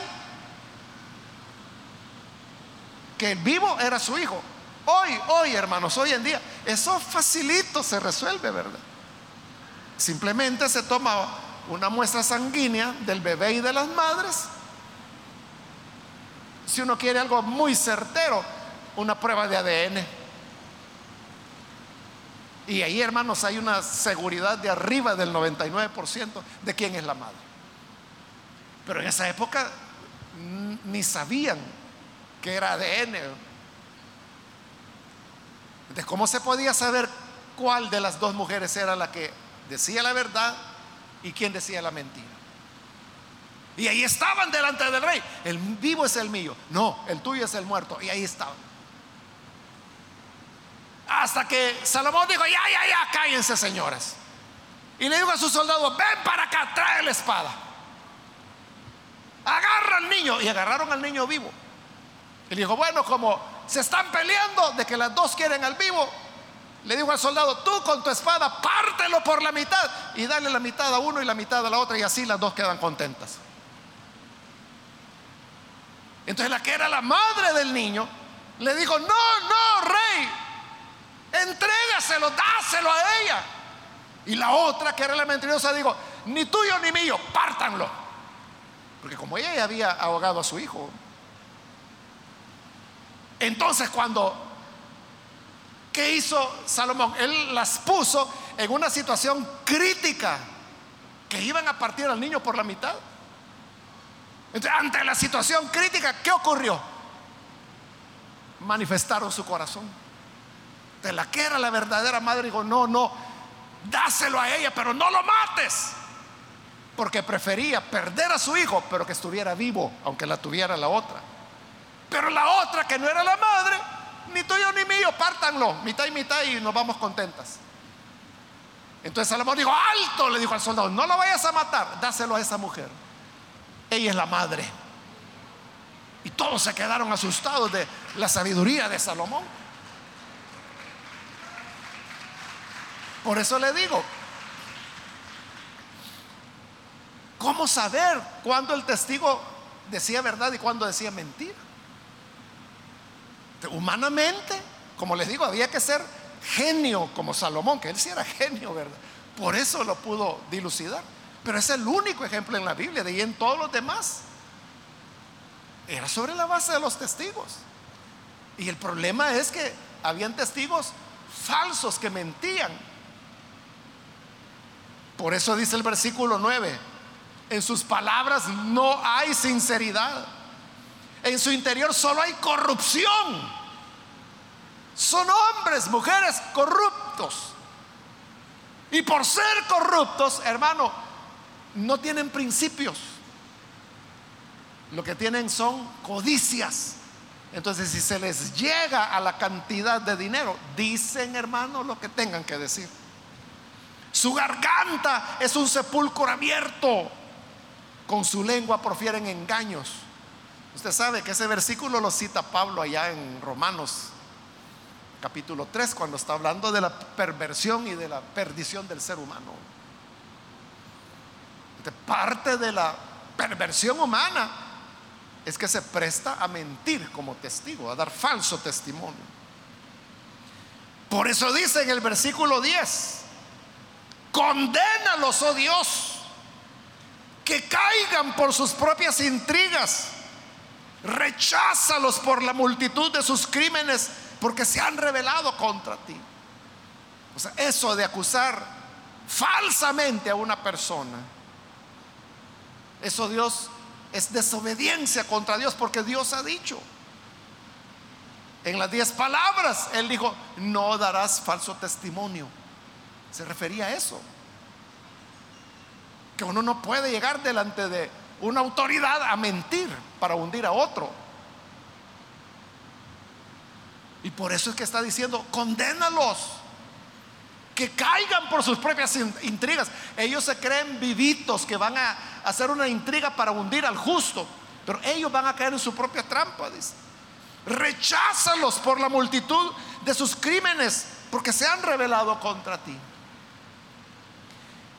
que el vivo era su hijo. Hoy, hoy, hermanos, hoy en día, eso facilito se resuelve, ¿verdad? Simplemente se toma una muestra sanguínea del bebé y de las madres si uno quiere algo muy certero, una prueba de ADN. Y ahí, hermanos, hay una seguridad de arriba del 99% de quién es la madre. Pero en esa época ni sabían que era ADN. De cómo se podía saber cuál de las dos mujeres era la que decía la verdad y quién decía la mentira. Y ahí estaban delante del rey. El vivo es el mío. No, el tuyo es el muerto. Y ahí estaban. Hasta que Salomón dijo, ya, ya, ya, cállense señoras. Y le dijo a sus soldados, ven para acá, trae la espada. Agarra al niño. Y agarraron al niño vivo. Y le dijo, bueno, como se están peleando de que las dos quieren al vivo, le dijo al soldado, tú con tu espada pártelo por la mitad y dale la mitad a uno y la mitad a la otra y así las dos quedan contentas. Entonces la que era la madre del niño le dijo, no, no, rey, entrégaselo, dáselo a ella. Y la otra, que era la mentirosa, dijo, ni tuyo ni mío, pártanlo. Porque como ella ya había ahogado a su hijo. Entonces cuando, ¿qué hizo Salomón? Él las puso en una situación crítica, que iban a partir al niño por la mitad. Entonces, ante la situación crítica, ¿qué ocurrió? Manifestaron su corazón. De la que era la verdadera madre, dijo, no, no, dáselo a ella, pero no lo mates. Porque prefería perder a su hijo, pero que estuviera vivo, aunque la tuviera la otra. Pero la otra, que no era la madre, ni tuyo ni mío, pártanlo, mitad y mitad y nos vamos contentas. Entonces Salomón dijo, alto, le dijo al soldado, no lo vayas a matar, dáselo a esa mujer. Ella es la madre. Y todos se quedaron asustados de la sabiduría de Salomón. Por eso le digo, ¿cómo saber cuándo el testigo decía verdad y cuándo decía mentira? Humanamente, como les digo, había que ser genio como Salomón, que él sí era genio, ¿verdad? Por eso lo pudo dilucidar. Pero es el único ejemplo en la Biblia, de ahí en todos los demás. Era sobre la base de los testigos. Y el problema es que habían testigos falsos que mentían. Por eso dice el versículo 9, en sus palabras no hay sinceridad. En su interior solo hay corrupción. Son hombres, mujeres corruptos. Y por ser corruptos, hermano, no tienen principios. Lo que tienen son codicias. Entonces, si se les llega a la cantidad de dinero, dicen, hermano, lo que tengan que decir. Su garganta es un sepulcro abierto. Con su lengua profieren engaños. Usted sabe que ese versículo lo cita Pablo allá en Romanos capítulo 3, cuando está hablando de la perversión y de la perdición del ser humano parte de la perversión humana es que se presta a mentir como testigo, a dar falso testimonio. Por eso dice en el versículo 10, condénalos, oh Dios, que caigan por sus propias intrigas, recházalos por la multitud de sus crímenes, porque se han revelado contra ti. O sea, eso de acusar falsamente a una persona eso Dios es desobediencia contra Dios porque Dios ha dicho. En las diez palabras, Él dijo, no darás falso testimonio. Se refería a eso. Que uno no puede llegar delante de una autoridad a mentir para hundir a otro. Y por eso es que está diciendo, condénalos que caigan por sus propias intrigas. Ellos se creen vivitos que van a hacer una intriga para hundir al justo, pero ellos van a caer en su propia trampa, dice. Recházalos por la multitud de sus crímenes, porque se han revelado contra ti.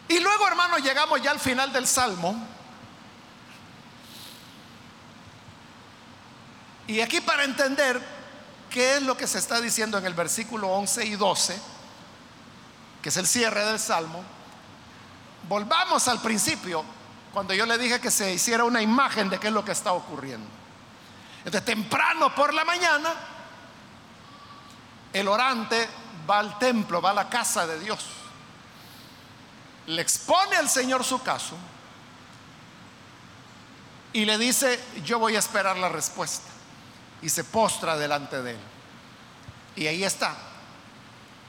Y luego, hermanos, llegamos ya al final del salmo. Y aquí para entender qué es lo que se está diciendo en el versículo 11 y 12, que es el cierre del Salmo, volvamos al principio, cuando yo le dije que se hiciera una imagen de qué es lo que está ocurriendo. Entonces, temprano por la mañana, el orante va al templo, va a la casa de Dios. Le expone al Señor su caso y le dice, yo voy a esperar la respuesta. Y se postra delante de él. Y ahí está.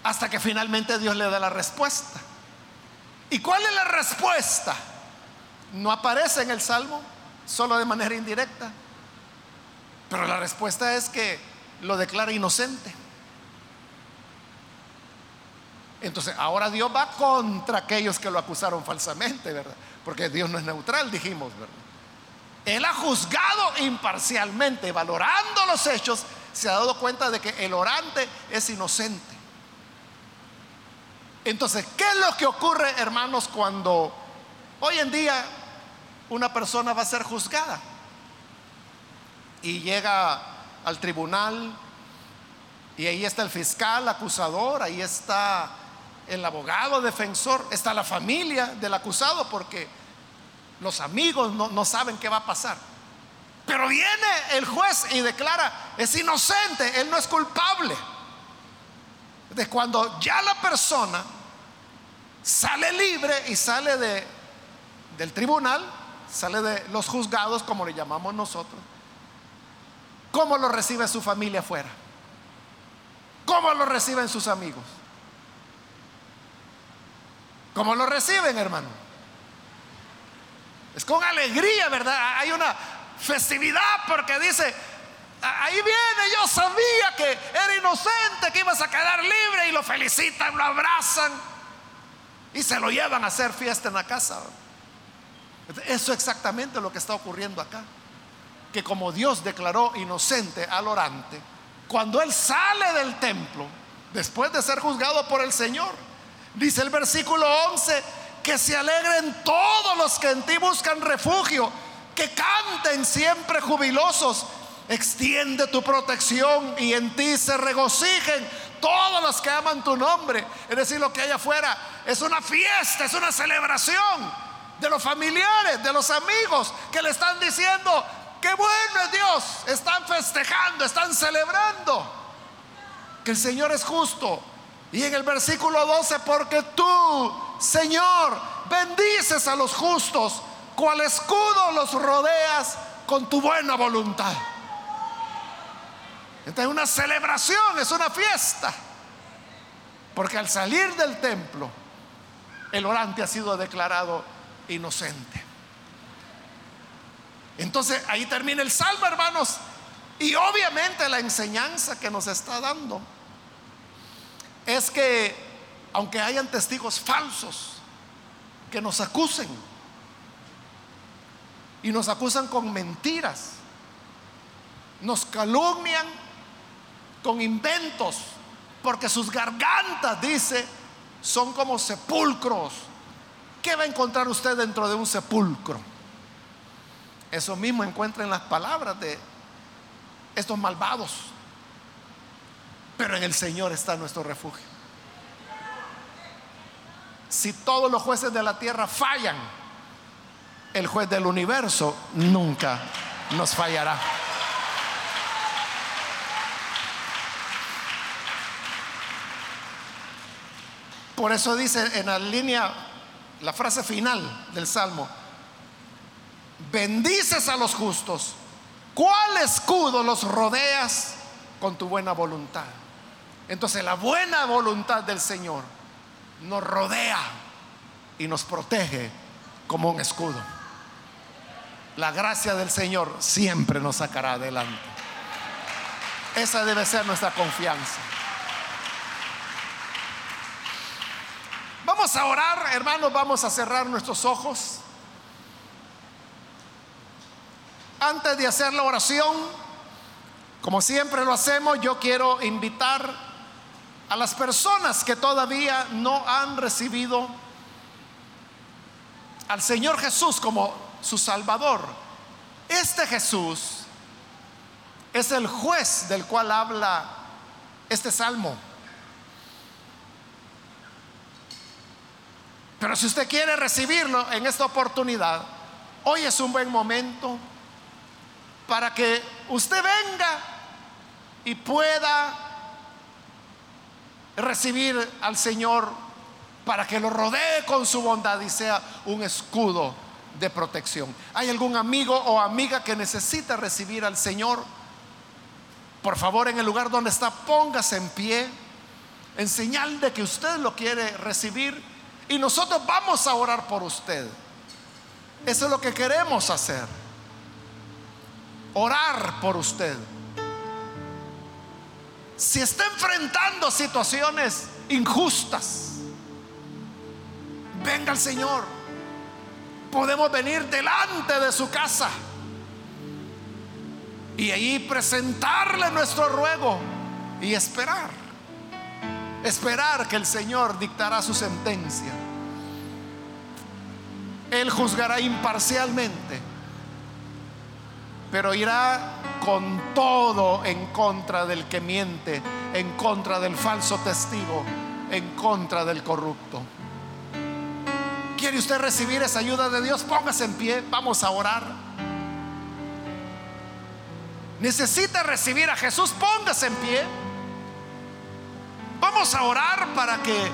Hasta que finalmente Dios le da la respuesta. ¿Y cuál es la respuesta? No aparece en el Salmo, solo de manera indirecta. Pero la respuesta es que lo declara inocente. Entonces, ahora Dios va contra aquellos que lo acusaron falsamente, ¿verdad? Porque Dios no es neutral, dijimos, ¿verdad? Él ha juzgado imparcialmente, valorando los hechos, se ha dado cuenta de que el orante es inocente. Entonces, ¿qué es lo que ocurre, hermanos, cuando hoy en día una persona va a ser juzgada y llega al tribunal y ahí está el fiscal acusador, ahí está el abogado defensor, está la familia del acusado porque los amigos no, saben qué va a pasar. Pero viene el juez y declara, es inocente, él no es culpable. De cuando ya la persona sale libre y sale de, del tribunal, sale de los juzgados, como le llamamos nosotros, ¿cómo lo recibe su familia afuera? ¿Cómo lo reciben sus amigos? ¿Cómo lo reciben, hermano? Es con alegría, ¿verdad? Hay una festividad porque dice, ahí viene, yo sabía que era inocente, que ibas a quedar libre y lo felicitan, lo abrazan y se lo llevan a hacer fiesta en la casa. Eso es exactamente lo que está ocurriendo acá. Que como Dios declaró inocente al orante, cuando él sale del templo, después de ser juzgado por el Señor, Dice el versículo 11, que se alegren todos los que en ti buscan refugio, que canten siempre jubilosos. Extiende tu protección y en ti se regocijen todos los que aman tu nombre. Es decir, lo que hay afuera es una fiesta, es una celebración de los familiares, de los amigos que le están diciendo, qué bueno es Dios, están festejando, están celebrando, que el Señor es justo, y en el versículo 12, porque tú, Señor, bendices a los justos, cual escudo los rodeas con tu buena voluntad. Esta es una celebración, es una fiesta. Porque al salir del templo, el orante ha sido declarado inocente. Entonces ahí termina el salmo, hermanos. Y obviamente la enseñanza que nos está dando es que aunque hayan testigos falsos que nos acusen y nos acusan con mentiras, nos calumnian con inventos, porque sus gargantas, dice, son como sepulcros. ¿Qué va a encontrar usted dentro de un sepulcro? Eso mismo encuentra en las palabras de estos malvados pero en el Señor está nuestro refugio. Si todos los jueces de la tierra fallan, el juez del universo nunca nos fallará. Por eso dice en la línea, la frase final del Salmo, bendices a los justos, ¿cuál escudo los rodeas con tu buena voluntad? Entonces la buena voluntad del Señor nos rodea y nos protege como un escudo. La gracia del Señor siempre nos sacará adelante. Esa debe ser nuestra confianza. Vamos a orar, hermanos, vamos a cerrar nuestros ojos. Antes de hacer la oración, como siempre lo hacemos, yo quiero invitar a las personas que todavía no han recibido al Señor Jesús como su Salvador. Este Jesús es el juez del cual habla este salmo. Pero si usted quiere recibirlo en esta oportunidad, hoy es un buen momento para que usted venga y pueda recibir al Señor para que lo rodee con su bondad y sea un escudo de protección. ¿Hay algún amigo o amiga que necesita recibir al Señor? Por favor, en el lugar donde está, póngase en pie en señal de que usted lo quiere recibir y nosotros vamos a orar por usted. Eso es lo que queremos hacer. Orar por usted. Si está enfrentando situaciones injustas, venga al Señor. Podemos venir delante de su casa y ahí presentarle nuestro ruego y esperar. Esperar que el Señor dictará su sentencia. Él juzgará imparcialmente, pero irá con todo en contra del que miente, en contra del falso testigo, en contra del corrupto. ¿Quiere usted recibir esa ayuda de Dios? Póngase en pie, vamos a orar. Necesita recibir a Jesús, póngase en pie. Vamos a orar para que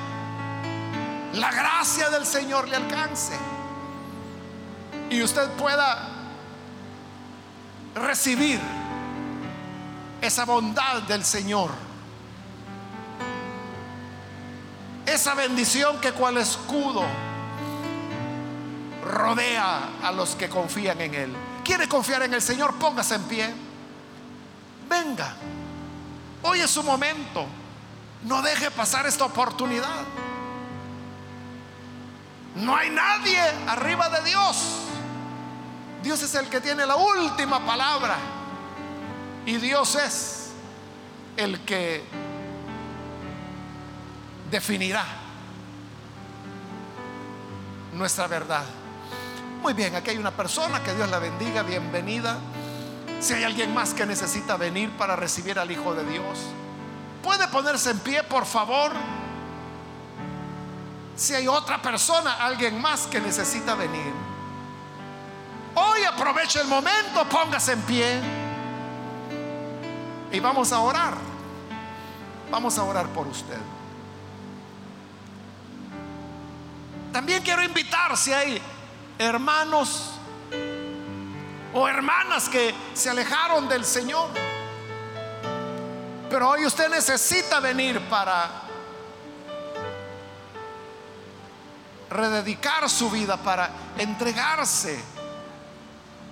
la gracia del Señor le alcance y usted pueda recibir esa bondad del Señor. Esa bendición que cual escudo rodea a los que confían en Él. ¿Quiere confiar en el Señor? Póngase en pie. Venga. Hoy es su momento. No deje pasar esta oportunidad. No hay nadie arriba de Dios. Dios es el que tiene la última palabra. Y Dios es el que definirá nuestra verdad. Muy bien, aquí hay una persona, que Dios la bendiga, bienvenida. Si hay alguien más que necesita venir para recibir al Hijo de Dios, puede ponerse en pie, por favor. Si hay otra persona, alguien más que necesita venir. Hoy aproveche el momento, póngase en pie. Y vamos a orar. Vamos a orar por usted. También quiero invitar si hay hermanos o hermanas que se alejaron del Señor. Pero hoy usted necesita venir para rededicar su vida, para entregarse,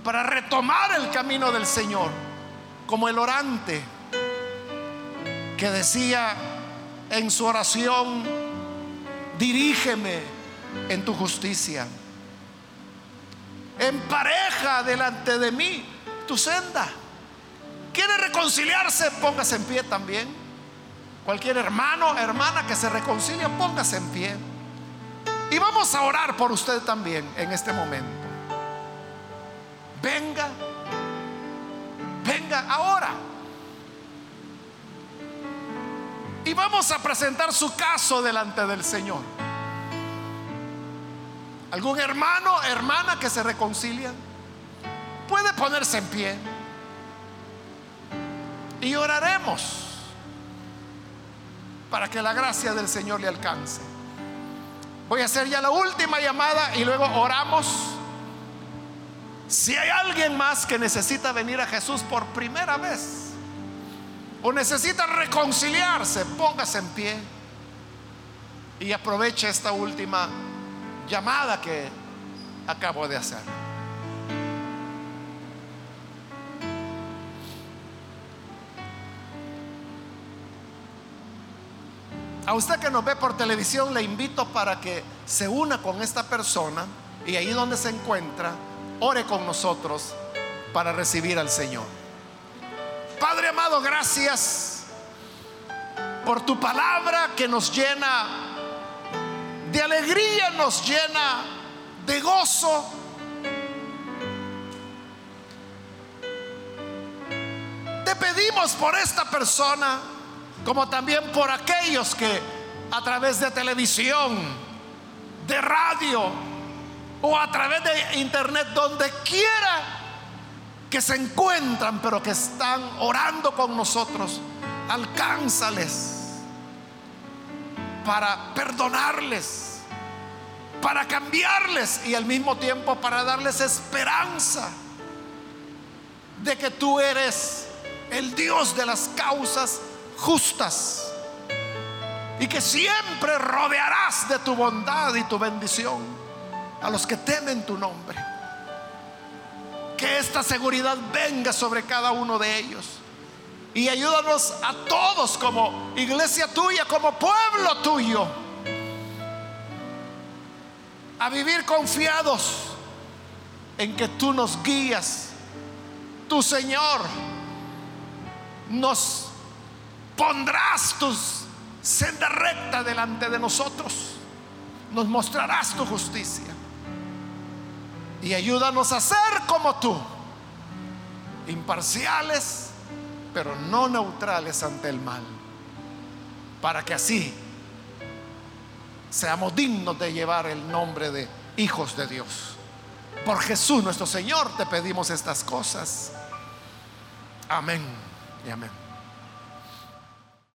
para retomar el camino del Señor, como el orante que decía en su oración, dirígeme en tu justicia empareja delante de mí tu senda. ¿Quiere reconciliarse? Póngase en pie también. Cualquier hermano, hermana que se reconcilie, póngase en pie. Y vamos a orar por usted también en este momento. Venga, venga ahora. Y vamos a presentar su caso delante del Señor. ¿Algún hermano, hermana que se reconcilia? Puede ponerse en pie. Y oraremos para que la gracia del Señor le alcance. Voy a hacer ya la última llamada y luego oramos. Si hay alguien más que necesita venir a Jesús por primera vez o necesita reconciliarse, póngase en pie y aproveche esta última llamada que acabo de hacer. A usted que nos ve por televisión le invito para que se una con esta persona y ahí donde se encuentra, ore con nosotros para recibir al Señor. Padre amado, gracias por tu palabra que nos llena de alegría, nos llena de gozo. Te pedimos por esta persona, como también por aquellos que a través de televisión, de radio o a través de internet, donde quiera que se encuentran, pero que están orando con nosotros, alcánzales para perdonarles, para cambiarles y al mismo tiempo para darles esperanza de que tú eres el Dios de las causas justas y que siempre rodearás de tu bondad y tu bendición a los que temen tu nombre. Que esta seguridad venga sobre cada uno de ellos. Y ayúdanos a todos como iglesia tuya, como pueblo tuyo, a vivir confiados en que tú nos guías. Tu Señor nos pondrás tus senda recta delante de nosotros. Nos mostrarás tu justicia. Y ayúdanos a ser como tú, imparciales, pero no neutrales ante el mal, para que así seamos dignos de llevar el nombre de hijos de Dios. Por Jesús nuestro Señor te pedimos estas cosas. Amén y amén.